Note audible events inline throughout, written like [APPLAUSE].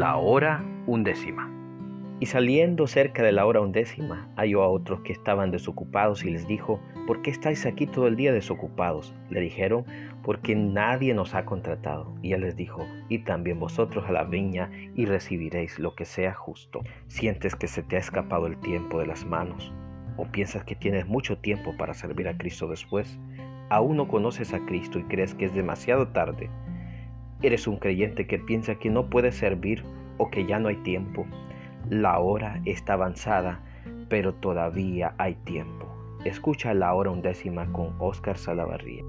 La hora undécima. Y saliendo cerca de la hora undécima, halló a otros que estaban desocupados y les dijo, ¿por qué estáis aquí todo el día desocupados? Le dijeron, porque nadie nos ha contratado. Y él les dijo, y también vosotros a la viña y recibiréis lo que sea justo. ¿Sientes que se te ha escapado el tiempo de las manos? ¿O piensas que tienes mucho tiempo para servir a Cristo después? ¿Aún no conoces a Cristo y crees que es demasiado tarde? ¿Eres un creyente que piensa que no puede servir o que ya no hay tiempo? La hora está avanzada, pero todavía hay tiempo. Escucha la hora undécima con Oscar Salavarría.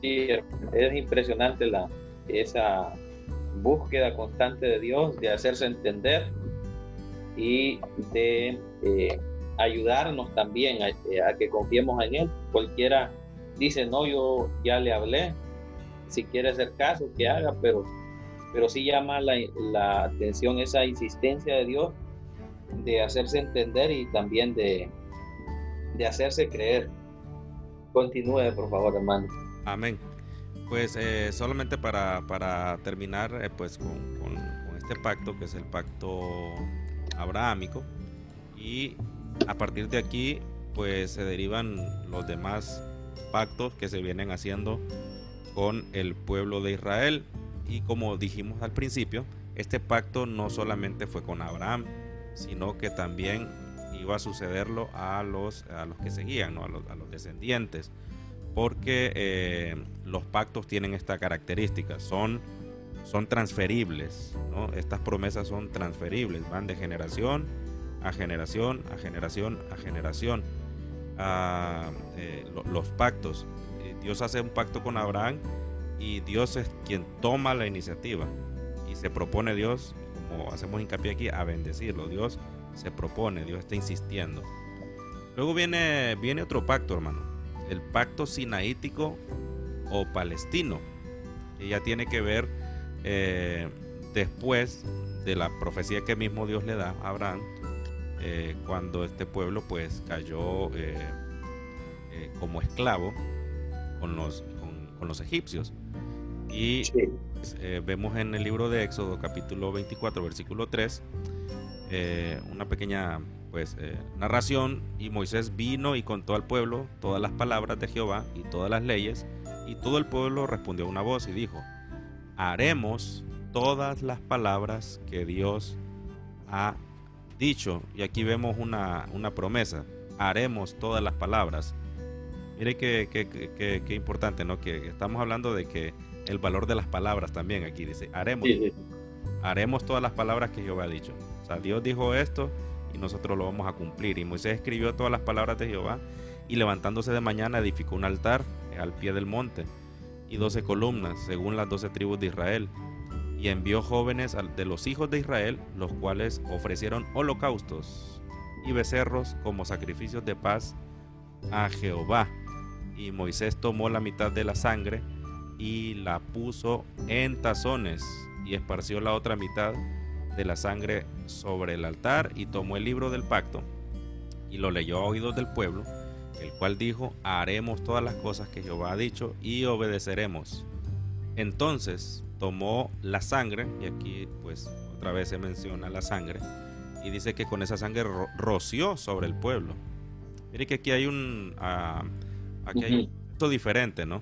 Sí, es impresionante la, esa búsqueda constante de Dios, de hacerse entender y de eh, ayudarnos también a, a, que confiemos en Él. Cualquiera dice, no, yo ya le hablé, si quiere hacer caso, que haga, pero, pero sí llama la, la atención esa insistencia de Dios de hacerse entender y también de, de hacerse creer. Continúe, por favor, hermano. Amén. Pues eh, solamente para, para terminar eh, pues con, con, con, este pacto, que es el pacto abrahámico, y a partir de aquí pues se derivan los demás pactos que se vienen haciendo con el pueblo de Israel. Y como dijimos al principio, este pacto no solamente fue con Abraham, sino que también iba a sucederlo a los, a los que seguían, ¿no? a, los, descendientes, porque eh, los pactos tienen esta característica, son, son transferibles, ¿no? estas promesas son transferibles, van de generación a generación, a generación, a generación a eh, los pactos. Eh, Dios hace un pacto con Abraham y Dios es quien toma la iniciativa y se propone Dios, como hacemos hincapié aquí, a bendecirlo. Dios se propone, Dios está insistiendo. Luego viene, viene otro pacto, hermano, el pacto sinaítico o palestino, que ya tiene que ver eh, después de la profecía que mismo Dios le da a Abraham eh, cuando este pueblo pues cayó eh, eh, como esclavo con los, con, con los egipcios. Y sí. pues, vemos en el libro de Éxodo capítulo 24 versículo 3 una pequeña pues narración y Moisés vino y contó al pueblo todas las palabras de Jehová y todas las leyes y todo el pueblo respondió a una voz y dijo haremos todas las palabras que Dios ha dicho, y aquí vemos una, una promesa, haremos todas las palabras. Mire qué, qué, qué, qué, importante, ¿no? Que estamos hablando de que el valor de las palabras también aquí dice, haremos, sí, sí. haremos todas las palabras que Jehová ha dicho. O sea, Dios dijo esto y nosotros lo vamos a cumplir. Y Moisés escribió todas las palabras de Jehová y levantándose de mañana edificó un altar al pie del monte y doce columnas, según las doce tribus de Israel y envió jóvenes de los hijos de Israel, los cuales ofrecieron holocaustos y becerros como sacrificios de paz a Jehová. Y Moisés tomó la mitad de la sangre y la puso en tazones y esparció la otra mitad de la sangre sobre el altar y tomó el libro del pacto y lo leyó a oídos del pueblo, el cual dijo, haremos todas las cosas que Jehová ha dicho y obedeceremos. Entonces tomó la sangre, y aquí pues otra vez se menciona la sangre, y dice que con esa sangre ro roció sobre el pueblo. Mire que aquí hay un, uh, aquí uh -huh. hay un diferente, ¿no?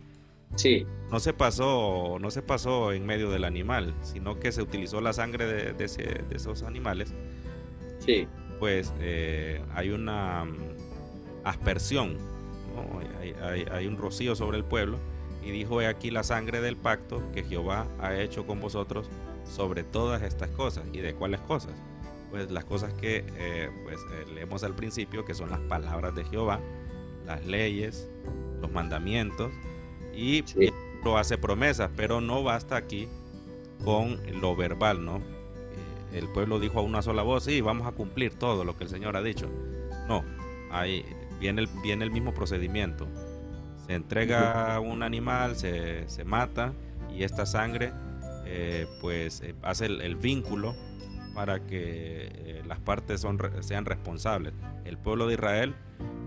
Sí. No se pasó, no se pasó en medio del animal, sino que se utilizó la sangre de, de, ese, de esos animales. Sí. Pues eh, hay una um, aspersión, ¿no? hay, hay, hay un rocío sobre el pueblo y dijo, he aquí la sangre del pacto que Jehová ha hecho con vosotros sobre todas estas cosas. ¿Y de cuáles cosas? Pues las cosas que eh, pues, eh, leemos al principio, que son las palabras de Jehová, las leyes, los mandamientos, y sí. lo hace promesas, pero no basta aquí con lo verbal, ¿no? Eh, el pueblo dijo a una sola voz, sí, vamos a cumplir todo lo que el Señor ha dicho. No, ahí viene el, viene el mismo procedimiento se entrega un animal, se, se mata y esta sangre eh, pues eh, hace el, el, vínculo para que eh, las partes son, sean responsables, el pueblo de Israel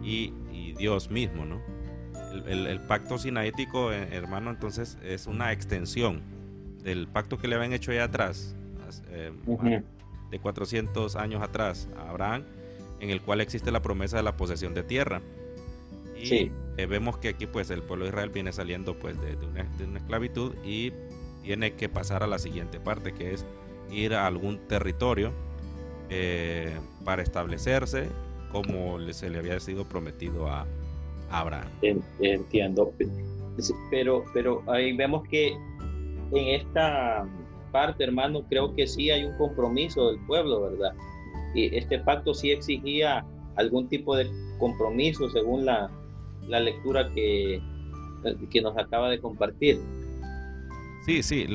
y, y Dios mismo, ¿no? El, pacto sinaítico, hermano, entonces es una extensión del pacto que le habían hecho allá atrás, de 400 años atrás a Abraham, en el cual existe la promesa de la posesión de tierra. Y eh, vemos que aquí pues el pueblo de Israel viene saliendo pues de, una, de, una, esclavitud y tiene que pasar a la siguiente parte, que es ir a algún territorio para establecerse como se le había sido prometido a, Abraham. Entiendo. Pero, pero ahí vemos que en esta parte, hermano, creo que sí hay un compromiso del pueblo, ¿verdad? Y este pacto sí exigía algún tipo de compromiso según la, la lectura que, que nos acaba de compartir. Sí, sí,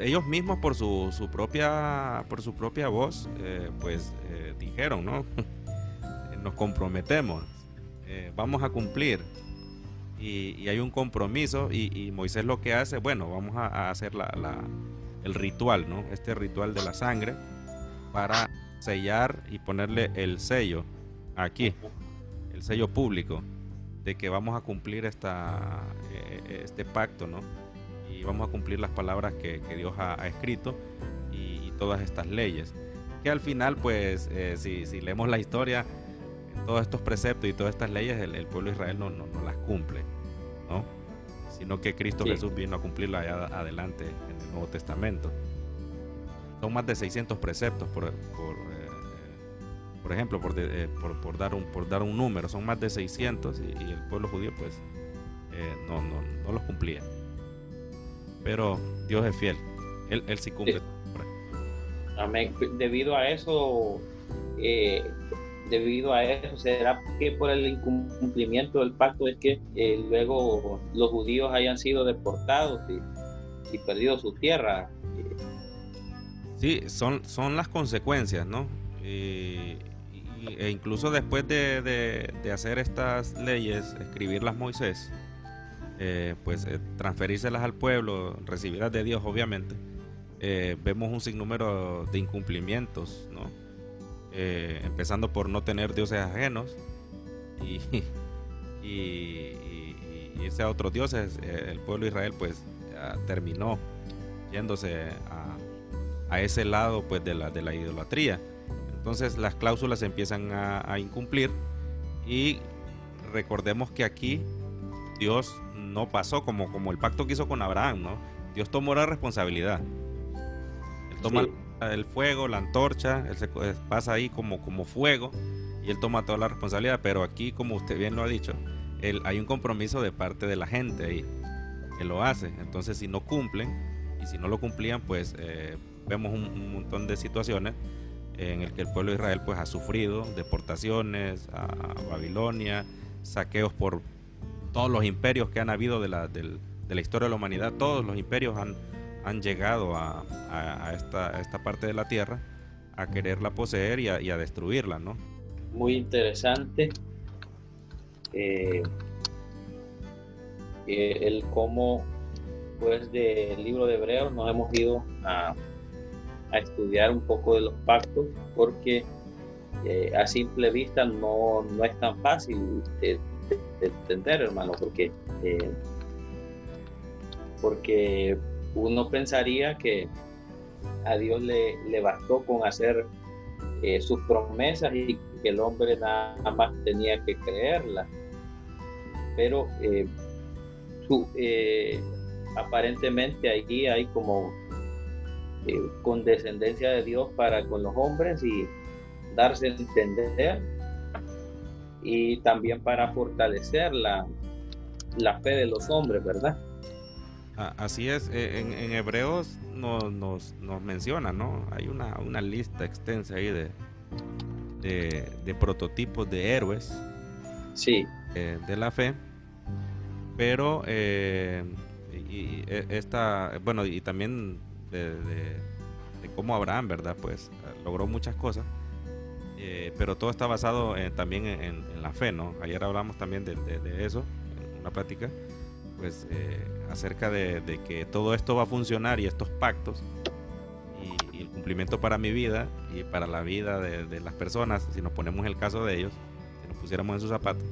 ellos mismos por su, su, propia por su propia voz, eh, pues eh, dijeron, ¿no? [LAUGHS] Nos comprometemos eh, vamos a cumplir. Y, hay un compromiso y, Moisés lo que hace, bueno, vamos a, hacer la, el ritual, ¿no? Este ritual de la sangre para sellar y ponerle el sello aquí, el sello público de que vamos a cumplir esta, eh, este pacto, ¿no? Y vamos a cumplir las palabras que, Dios ha, escrito y, todas estas leyes. Que al final, pues, eh, si, si leemos la historia, todos estos preceptos y todas estas leyes el, pueblo de Israel no, no, las cumple, ¿no? Sino que Cristo Jesús vino a cumplirla allá adelante en el Nuevo Testamento. Son más de 600 preceptos, por, por, por ejemplo, por, eh, por, por, dar un, por dar un número, son más de 600 y, el pueblo judío pues eh, no, no, no los cumplía. Pero Dios es fiel, Él, él sí cumple. Amén. Debido a eso, eh, debido a eso, será que por el incumplimiento del pacto es que eh, luego los judíos hayan sido deportados y, perdido su tierra. Sí, son, son las consecuencias, ¿no? E incluso después de, hacer estas leyes, escribirlas Moisés, eh, pues eh, transferírselas al pueblo, recibirlas de Dios, obviamente, vemos un sinnúmero de incumplimientos, ¿no? Eh, empezando por no tener dioses ajenos y, [LAUGHS] y, irse a otros dioses, eh, el pueblo de Israel pues terminó yéndose a, ese lado pues de la, de la idolatría. Entonces las cláusulas empiezan a, incumplir y recordemos que aquí Dios no pasó como, como el pacto que hizo con Abraham, ¿no? Dios tomó la responsabilidad. Él toma el fuego, la antorcha, él se pasa ahí como, como fuego y él toma toda la responsabilidad, pero aquí, como usted bien lo ha dicho, él, hay un compromiso de parte de la gente ahí que lo hace. Entonces, si no cumplen y si no lo cumplían, pues eh, vemos un, montón de situaciones en el que el pueblo de Israel pues ha sufrido deportaciones a Babilonia, saqueos por todos los imperios que han habido de la, de la historia de la humanidad, todos los imperios han han llegado a, esta, esta, parte de la tierra a quererla poseer y a, destruirla, ¿no? Muy interesante eh, eh, el cómo, pues, del libro de Hebreos nos hemos ido a, estudiar un poco de los pactos, porque eh, a simple vista no, no, es tan fácil de, entender, hermano, porque porque uno pensaría que a Dios le, le bastó con hacer eh, sus promesas y que el hombre nada más tenía que creerlas. Pero eh, eh, aparentemente allí hay como condescendencia de Dios para con los hombres y darse a entender y también para fortalecer la, la fe de los hombres, ¿verdad? Así es, eh, en, Hebreos nos, nos, menciona, ¿no? Hay una, lista extensa ahí de, de, prototipos de héroes sí. Eh, de la fe, pero eh, y, e, esta, bueno, y también de, cómo Abraham, ¿verdad? Pues logró muchas cosas, pero todo está basado también en, la fe, ¿no? Ayer hablamos también de, eso, en una plática, pues acerca de, que todo esto va a funcionar y estos pactos y, el cumplimiento para mi vida y para la vida de, las personas, si nos ponemos el caso de ellos, si nos pusiéramos en sus zapatos,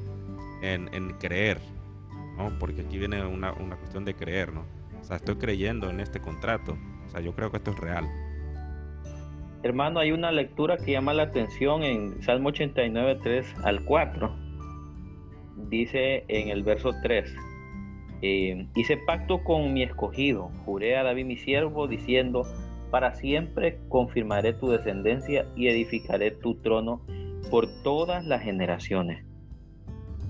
en, creer, ¿no? Porque aquí viene una, una cuestión de creer, ¿no? O sea, estoy creyendo en este contrato. Yo creo que esto es real. Hermano, hay una lectura que llama la atención en Salmo 89, 3 al 4. Dice en el verso 3, eh, hice pacto con mi escogido, juré a David mi siervo, diciendo, para siempre confirmaré tu descendencia y edificaré tu trono por todas las generaciones.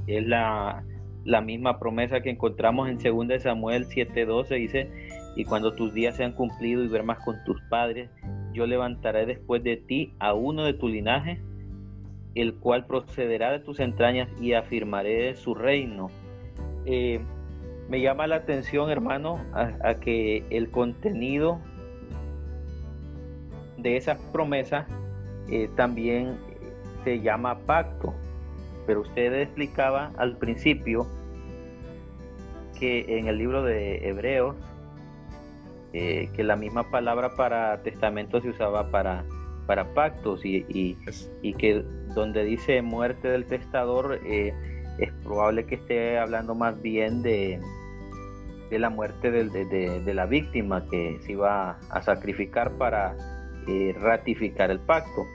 Es la, la misma promesa que encontramos en 2 Samuel 7:12, dice, y cuando tus días sean cumplidos y duermas con tus padres, yo levantaré después de ti a uno de tu linaje, el cual procederá de tus entrañas y afirmaré su reino. Eh, me llama la atención, hermano, a, que el contenido de esa promesa eh, también se llama pacto. Pero usted explicaba al principio que en el libro de Hebreos eh, que la misma palabra para testamento se usaba para, para pactos y, y, que donde dice muerte del testador eh, es probable que esté hablando más bien de, de la muerte de, de, la víctima que se iba a sacrificar para eh, ratificar el pacto.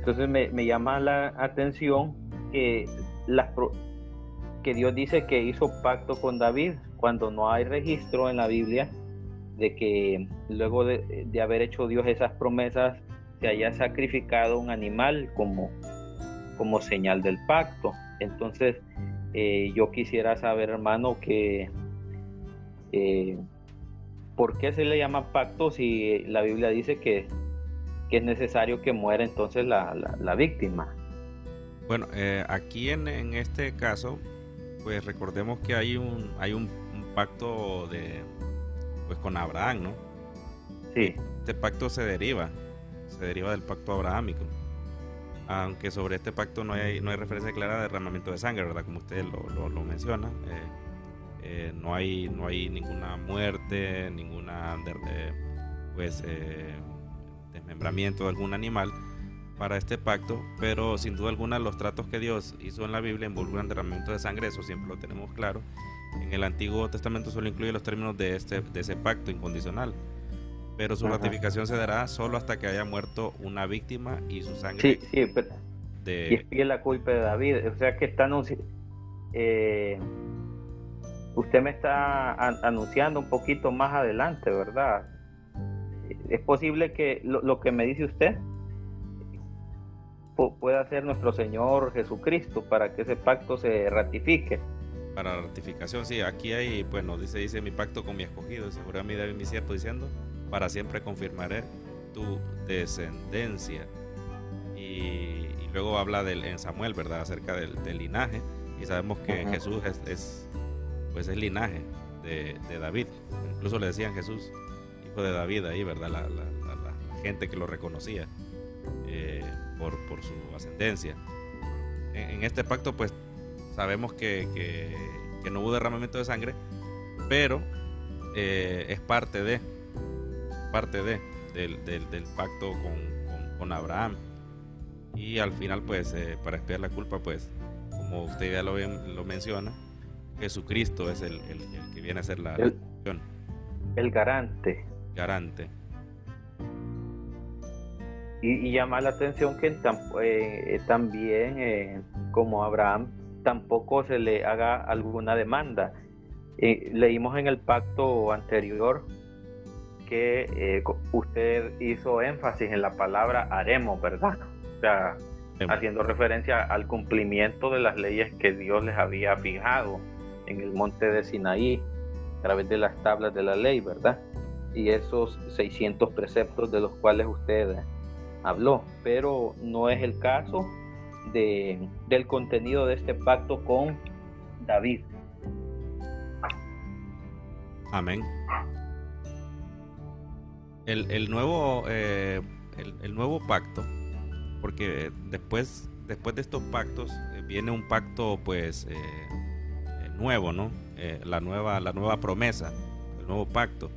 Entonces me, me, llama la atención que, las, que Dios dice que hizo pacto con David cuando no hay registro en la Biblia de que luego de, haber hecho Dios esas promesas se haya sacrificado un animal como, como señal del pacto. Entonces, eh, yo quisiera saber, hermano, que eh, ¿por qué se le llama pacto si la Biblia dice que, es necesario que muera entonces la, víctima? Bueno, eh, aquí en, este caso, pues recordemos que hay un, hay un pacto de, pues con Abraham, ¿no? Sí. Este pacto se deriva, se deriva del pacto abrahámico. Aunque sobre este pacto no hay, no hay referencia clara de derramamiento de sangre, ¿verdad? Como usted lo, lo, menciona. Eh, eh, no, hay, no hay ninguna muerte, ninguna eh, pues, desmembramiento de algún animal para este pacto, pero sin duda alguna los tratos que Dios hizo en la Biblia involucran derramamiento de sangre, eso siempre lo tenemos claro, en el Antiguo Testamento solo incluye los términos de, este, de ese pacto incondicional, pero su ratificación se dará solo hasta que haya muerto una víctima y su sangre. Sí, sí, pero de... y la culpa de David. O sea que está eh, usted me está anunciando un poquito más adelante, ¿verdad? Es posible que lo, lo que me dice usted pueda ser nuestro Señor Jesucristo para que ese pacto se ratifique para ratificación, sí, aquí hay, bueno, dice, dice mi pacto con mi escogido, seguro a mí David mi siervo diciendo, para siempre confirmaré tu descendencia. Y, luego habla del, en Samuel, ¿verdad? Acerca del, linaje. Y sabemos que Jesús es, pues es linaje de, David. Incluso le decían Jesús, hijo de David ahí, ¿verdad? La, gente que lo reconocía eh, por, su ascendencia. en, este pacto, pues Sabemos que, no hubo derramamiento de sangre, pero eh, es parte de, parte de, del, pacto con, Abraham. Y al final, pues, eh, para expiar la culpa, pues, como usted ya lo, lo menciona, Jesucristo es el, que viene a ser la el, el garante. Garante. Y, llama la atención que eh, también, como Abraham, tampoco se le haga alguna demanda. Eh, leímos en el pacto anterior que eh, usted hizo énfasis en la palabra haremos, ¿verdad? O sea, haciendo referencia al cumplimiento de las leyes que Dios les había fijado en el monte de Sinaí a través de las tablas de la ley, ¿verdad? Y esos 600 preceptos de los cuales usted habló, pero no es el caso del contenido de este pacto con David. Amén. El, nuevo, eh, el, nuevo pacto, porque después, después de estos pactos eh, viene un pacto pues eh, nuevo, ¿no? la, nueva, la nueva promesa, el nuevo pacto.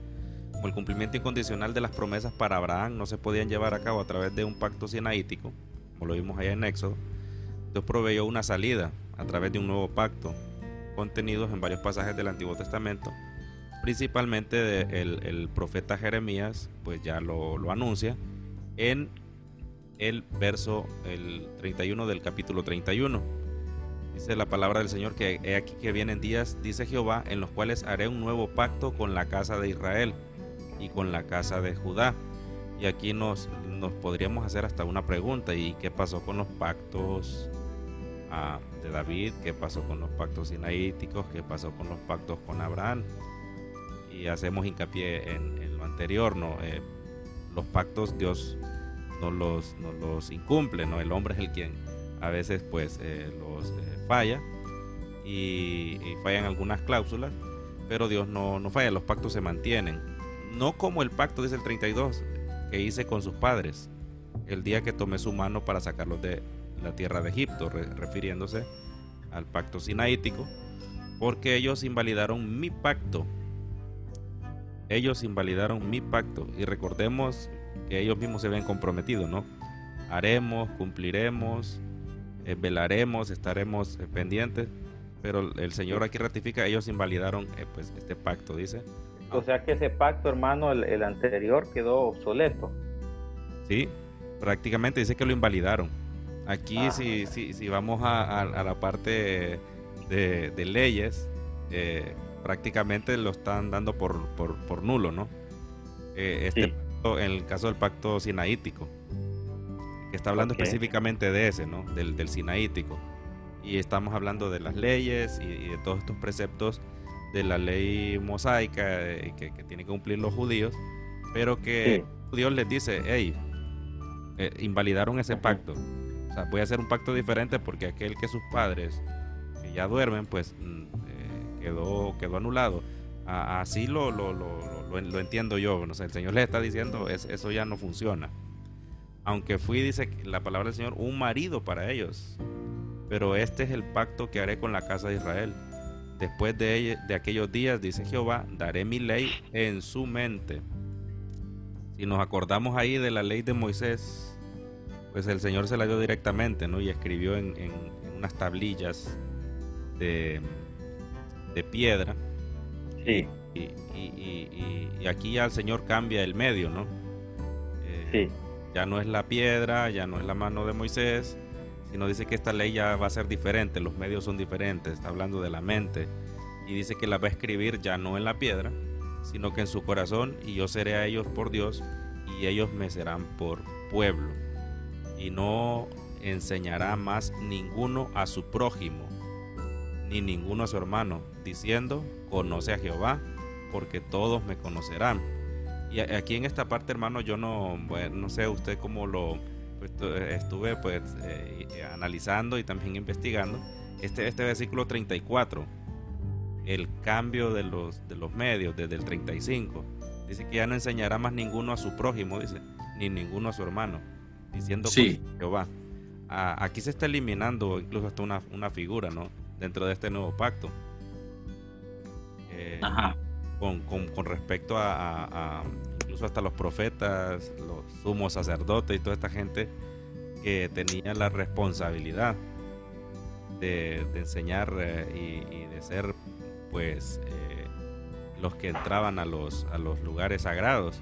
Como el cumplimiento incondicional de las promesas para Abraham no se podían llevar a cabo a través de un pacto sinaítico, como lo vimos allá en Éxodo, Dios proveyó una salida a través de un nuevo pacto contenidos en varios pasajes del Antiguo Testamento, principalmente el, profeta Jeremías, pues ya lo, lo, anuncia en el verso el 31 del capítulo 31. Dice la palabra del Señor que he aquí que vienen días, dice Jehová, en los cuales haré un nuevo pacto con la casa de Israel y con la casa de Judá. Y aquí nos, nos podríamos hacer hasta una pregunta, ¿y qué pasó con los pactos de David? ¿Qué pasó con los pactos sinaíticos? ¿Qué pasó con los pactos con Abraham? Y hacemos hincapié en, lo anterior, ¿no? Eh, los pactos Dios no los, no los incumple, ¿no? El hombre es el quien a veces pues eh, los eh, falla y, y, fallan algunas cláusulas, pero Dios no, no falla, los pactos se mantienen. No como el pacto, dice el 32, que hice con sus padres el día que tomé su mano para sacarlos de la tierra de Egipto, refiriéndose al pacto sinaítico, porque ellos invalidaron mi pacto. Ellos invalidaron mi pacto y recordemos que ellos mismos se habían comprometido, ¿no? Haremos, cumpliremos, eh, velaremos, estaremos eh, pendientes, pero el Señor aquí ratifica, ellos invalidaron eh, pues este pacto, dice. O sea que ese pacto, hermano, el, anterior quedó obsoleto. Sí, prácticamente dice que lo invalidaron. Aquí ah. si, si, si, vamos a, la parte de, leyes, prácticamente lo están dando por, por, nulo, ¿no? este en el caso del pacto sinaítico, que está hablando específicamente de ese, ¿no? Del, del, sinaítico. Y estamos hablando de las leyes y, de todos estos preceptos de la ley mosaica eh, que, que, tienen que cumplir los judíos, pero que Dios les dice, hey, eh, invalidaron ese pacto. Sea, voy a hacer un pacto diferente porque aquel que sus padres ya duermen, pues mm, eh, quedó, quedó anulado. así lo, lo, lo lo, entiendo yo. El Señor le está diciendo, es, eso ya no funciona. Aunque fui, dice la palabra del Señor, un marido para ellos. Pero este es el pacto que haré con la casa de Israel. Después de, de aquellos días, dice Jehová, daré mi ley en su mente. Si nos acordamos ahí de la ley de Moisés, pues el Señor se la dio directamente, ¿no? Y escribió en, unas tablillas de, de piedra. Sí y, aquí ya el Señor cambia el medio, ¿no? Eh, ya no es la piedra, ya no es la mano de Moisés, sino dice que esta ley ya va a ser diferente, los medios son diferentes, está hablando de la mente, y dice que la va a escribir ya no en la piedra, sino que en su corazón, y yo seré a ellos por Dios, y ellos me serán por pueblo, y no enseñará más ninguno a su prójimo, ni ninguno a su hermano, diciendo, conoce a Jehová, porque todos me conocerán. Y aquí en esta parte, hermano, yo no, no sé usted cómo lo pues, estuve pues eh, analizando y también investigando. Este, este versículo 34, el cambio de los, de los medios desde el 35, dice que ya no enseñará más ninguno a su prójimo, dice, ni ninguno a su hermano, diciendo sí. Jehová. aquí se está eliminando incluso hasta una, una figura, ¿no? Dentro de este nuevo pacto. Eh, Ajá con, con, respecto a, incluso hasta los profetas, los sumos sacerdotes y toda esta gente que tenía la responsabilidad de, enseñar eh, y, de ser pues eh, los que entraban a los, a los lugares sagrados.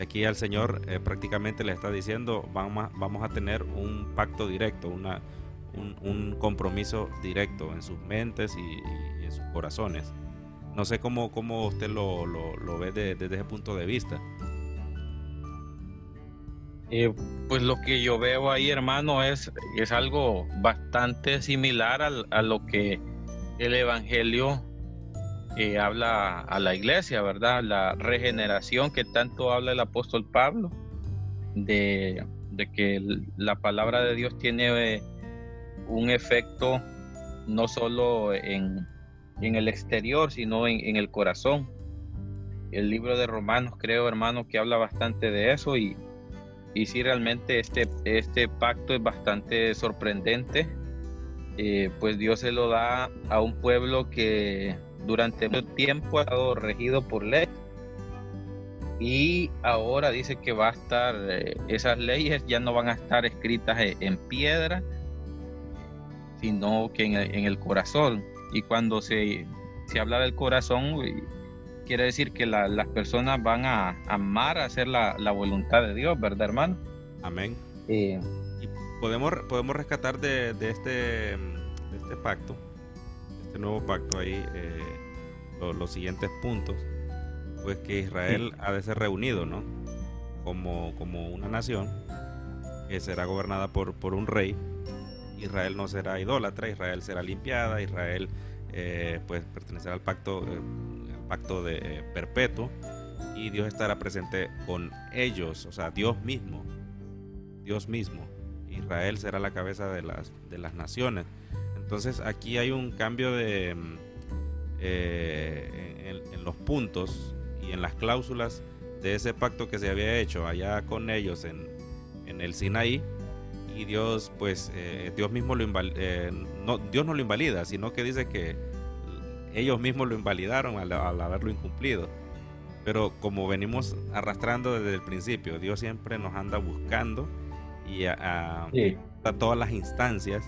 Aquí al Señor eh, prácticamente le está diciendo vamos a, tener un pacto directo, un, compromiso directo en sus mentes y en sus corazones. No sé cómo, usted lo, lo, ve desde ese punto de vista. Eh, pues lo que yo veo ahí, hermano, es, es algo bastante similar a, lo que el Evangelio eh, habla a la iglesia, ¿verdad? La regeneración que tanto habla el apóstol Pablo, de, que la palabra de Dios tiene eh, un efecto no solo en, en el exterior, sino en, el corazón. El libro de Romanos, creo, hermano, que habla bastante de eso y, y sí, realmente este, este pacto es bastante sorprendente, eh, pues Dios se lo da a un pueblo que durante mucho tiempo ha estado regido por ley y ahora dice que va a estar, eh, esas leyes ya no van a estar escritas en, piedra, sino que en el corazón Y cuando se, se habla del corazón, quiere decir que las personas van a amar, a hacer la, voluntad de Dios, ¿verdad, hermano? Amén. y podemos, podemos rescatar de, este, este pacto, este nuevo pacto ahí, eh, los siguientes puntos, pues que Israel ha de ser reunido, ¿no? Como, como una nación que será gobernada por, por un rey. Israel no será idólatra, Israel será limpiada, Israel eh, pues pertenecerá al pacto, eh, pacto de eh, perpetuo y Dios estará presente con ellos, o sea, Dios mismo, Dios mismo. Israel será la cabeza de las, de las naciones. Entonces aquí hay un cambio de mm, en, los puntos y en las cláusulas de ese pacto que se había hecho allá con ellos en, en el Sinaí y Dios pues Dios mismo lo no, Dios no lo invalida sino que dice que ellos mismos lo invalidaron al, haberlo incumplido. Pero como venimos arrastrando desde el principio, Dios siempre nos anda buscando y a, todas las instancias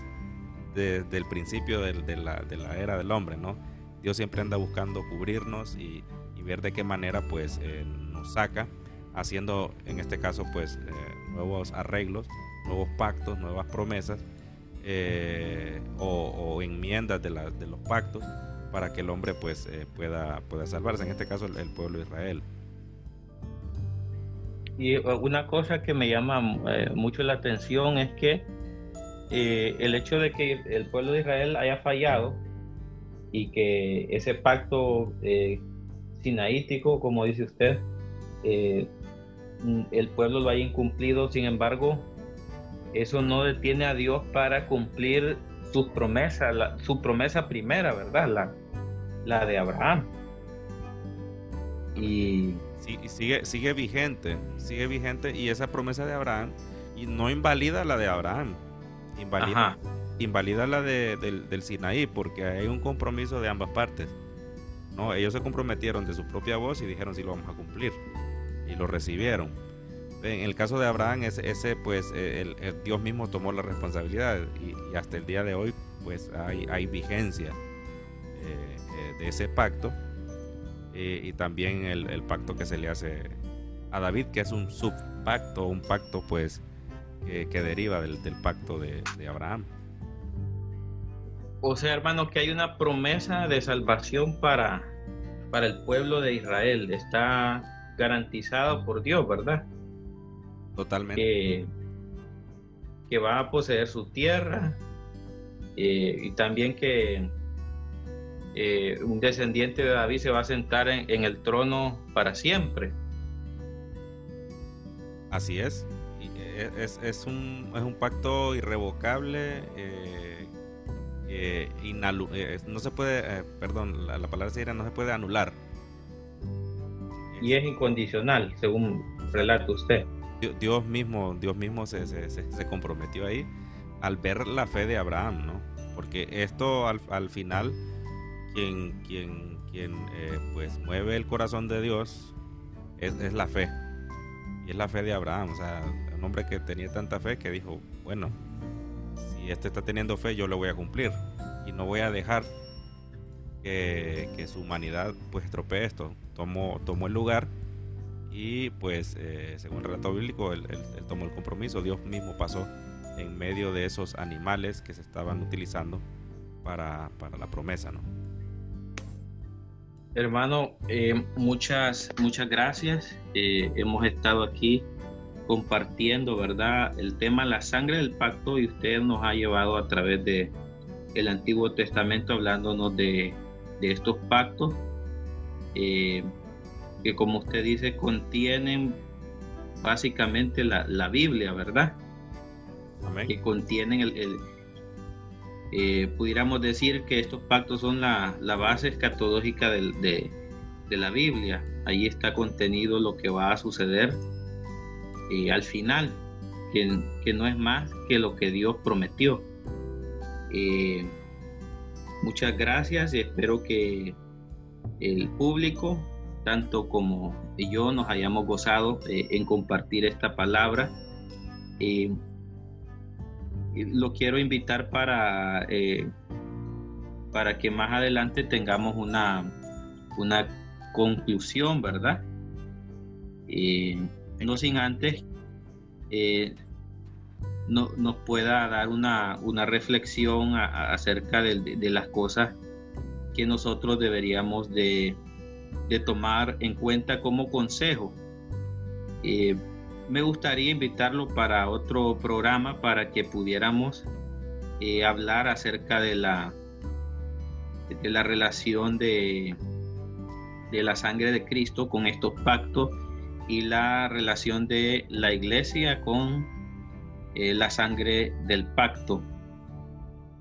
desde el principio de, la, era del hombre, ¿no? Dios siempre anda buscando cubrirnos y, ver de qué manera pues eh, nos saca, haciendo en este caso pues eh, nuevos arreglos, nuevos pactos, nuevas promesas eh, o, enmiendas de, de los pactos para que el hombre pues eh, pueda, pueda salvarse, en este caso el, pueblo de Israel. Y una cosa que me llama mucho la atención es que el hecho de que el pueblo de Israel haya fallado y que ese pacto sinaítico, como dice usted, el pueblo lo haya incumplido, sin embargo, eso no detiene a Dios para cumplir sus promesas, su promesa primera, ¿verdad? La, la de Abraham. Y sigue, sigue vigente, sigue vigente y esa promesa de Abraham y no invalida la de Abraham, invalida, invalida la de, del, Sinaí porque hay un compromiso de ambas partes. No, ellos se comprometieron de su propia voz y dijeron si lo vamos a cumplir y lo recibieron. En el caso de Abraham, ese, ese pues el, Dios mismo tomó la responsabilidad y, hasta el día de hoy pues hay, hay vigencia de ese pacto eh, y también el, pacto que se le hace a David, que es un subpacto, un pacto pues que deriva del, pacto de, Abraham. O sea, hermano, que hay una promesa de salvación para, para el pueblo de Israel. Está garantizado por Dios, ¿verdad? Totalmente. Que, que va a poseer su tierra eh, y también que eh, un descendiente de David se va a sentar en, el trono para siempre. Así es. Eh, es, es, un, es un pacto irrevocable. Eh, no se puede, perdón, la, palabra sería no se puede anular. Y es incondicional, según relata usted. Dios mismo, Dios mismo se, se, se, comprometió ahí al ver la fe de Abraham, ¿no? Porque esto al, al final quien, quien, quien eh, pues mueve el corazón de Dios es, la fe. Y es la fe de Abraham, o sea, hombre que tenía tanta fe que dijo, bueno, si este está teniendo fe, yo le voy a cumplir. Y no voy a dejar que, su humanidad pues estropee esto. Tomó, tomó el lugar y pues eh, según el relato bíblico, él, tomó el compromiso. Dios mismo pasó en medio de esos animales que se estaban utilizando para, para la promesa, ¿no? Hermano, eh, muchas, muchas gracias. Eh, hemos estado aquí compartiendo, ¿verdad? El tema la sangre del pacto y usted nos ha llevado a través de el Antiguo Testamento hablándonos de, estos pactos eh, que como usted dice contienen básicamente la, Biblia, ¿verdad? Que contienen el eh, pudiéramos decir que estos pactos son la, base escatológica de, la Biblia. Ahí está contenido lo que va a suceder eh, al final, que, no es más que lo que Dios prometió. Eh, muchas gracias y espero que el público, tanto como yo, nos hayamos gozado en compartir esta palabra lo quiero invitar para eh, para que más adelante tengamos una, una conclusión, ¿verdad? Eh, no sin antes eh, no, nos pueda dar una, una reflexión acerca de, las cosas que nosotros deberíamos de, de tomar en cuenta como consejo. Eh, me gustaría invitarlo para otro programa para que pudiéramos eh, hablar acerca de la, de la relación de, de la sangre de Cristo con estos pactos y la relación de la iglesia con eh, la sangre del pacto.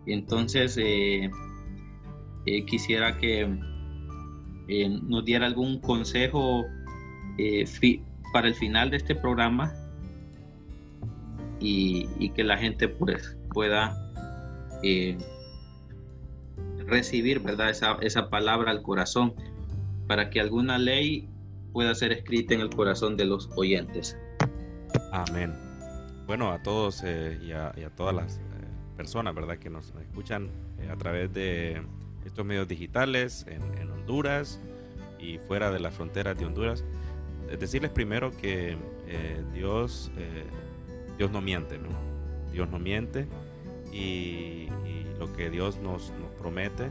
Entonces, eh, eh, quisiera que nos diera algún consejo para el final de este programa y, que la gente pues, pueda recibir ¿verdad? Esa, esa palabra al corazón para que alguna ley pueda ser escrita en el corazón de los oyentes. Amén. Bueno, a todos eh, y, a, todas las eh, personas, ¿verdad? Que nos escuchan eh, a través de estos medios digitales en, Honduras y fuera de las fronteras de Honduras. Decirles primero que Dios, Dios no miente, ¿no? Dios no miente y, lo que Dios nos, nos promete,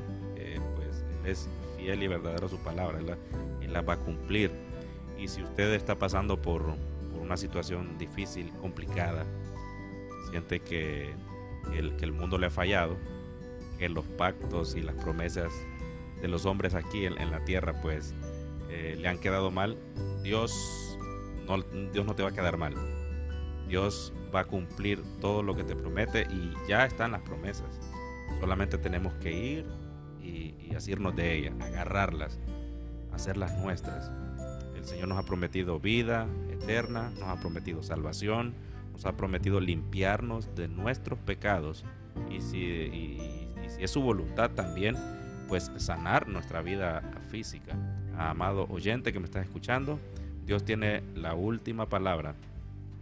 pues Él es fiel y verdadero a su palabra, Él la va a cumplir. Y si usted está pasando por, una situación difícil, complicada, siente que el, que el mundo le ha fallado, que los pactos y las promesas de los hombres aquí en, la tierra pues eh, le han quedado mal, Dios no, Dios no te va a quedar mal. Dios va a cumplir todo lo que te promete y ya están las promesas. Solamente tenemos que ir y, y asirnos de ellas, agarrarlas, hacerlas nuestras. El Señor nos ha prometido vida eterna, nos ha prometido salvación, nos ha prometido limpiarnos de nuestros pecados y si, es su voluntad también, pues sanar nuestra vida física. Amado oyente que me estás escuchando, Dios tiene la última palabra.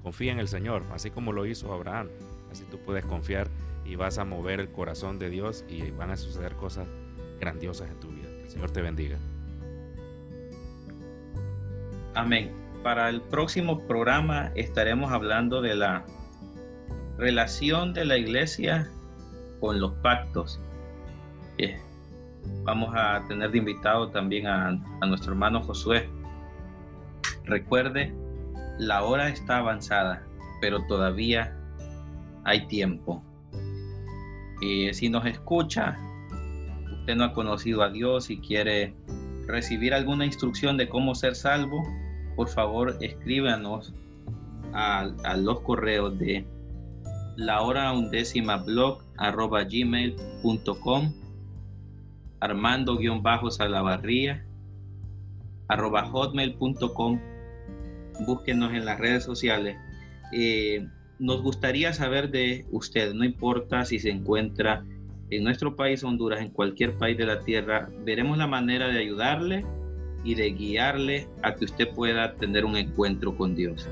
Confía en el Señor, así como lo hizo Abraham. Así tú puedes confiar y vas a mover el corazón de Dios y van a suceder cosas grandiosas en tu vida. Que el Señor te bendiga. Amén. Para el próximo programa estaremos hablando de la relación de la iglesia con los pactos. Vamos a tener de invitado también a, nuestro hermano Josué. Recuerde, la hora está avanzada, pero todavía hay tiempo. Y si nos escucha, usted no ha conocido a Dios y quiere recibir alguna instrucción de cómo ser salvo, por favor escríbanos a, los correos de la hora undécima blog arroba gmail.com armando guion bajo salavarría arroba hotmail.com búsquenos en las redes sociales. Eh, nos gustaría saber de usted no importa si se encuentra en nuestro país Honduras en cualquier país de la tierra veremos la manera de ayudarle y de guiarle a que usted pueda tener un encuentro con Dios.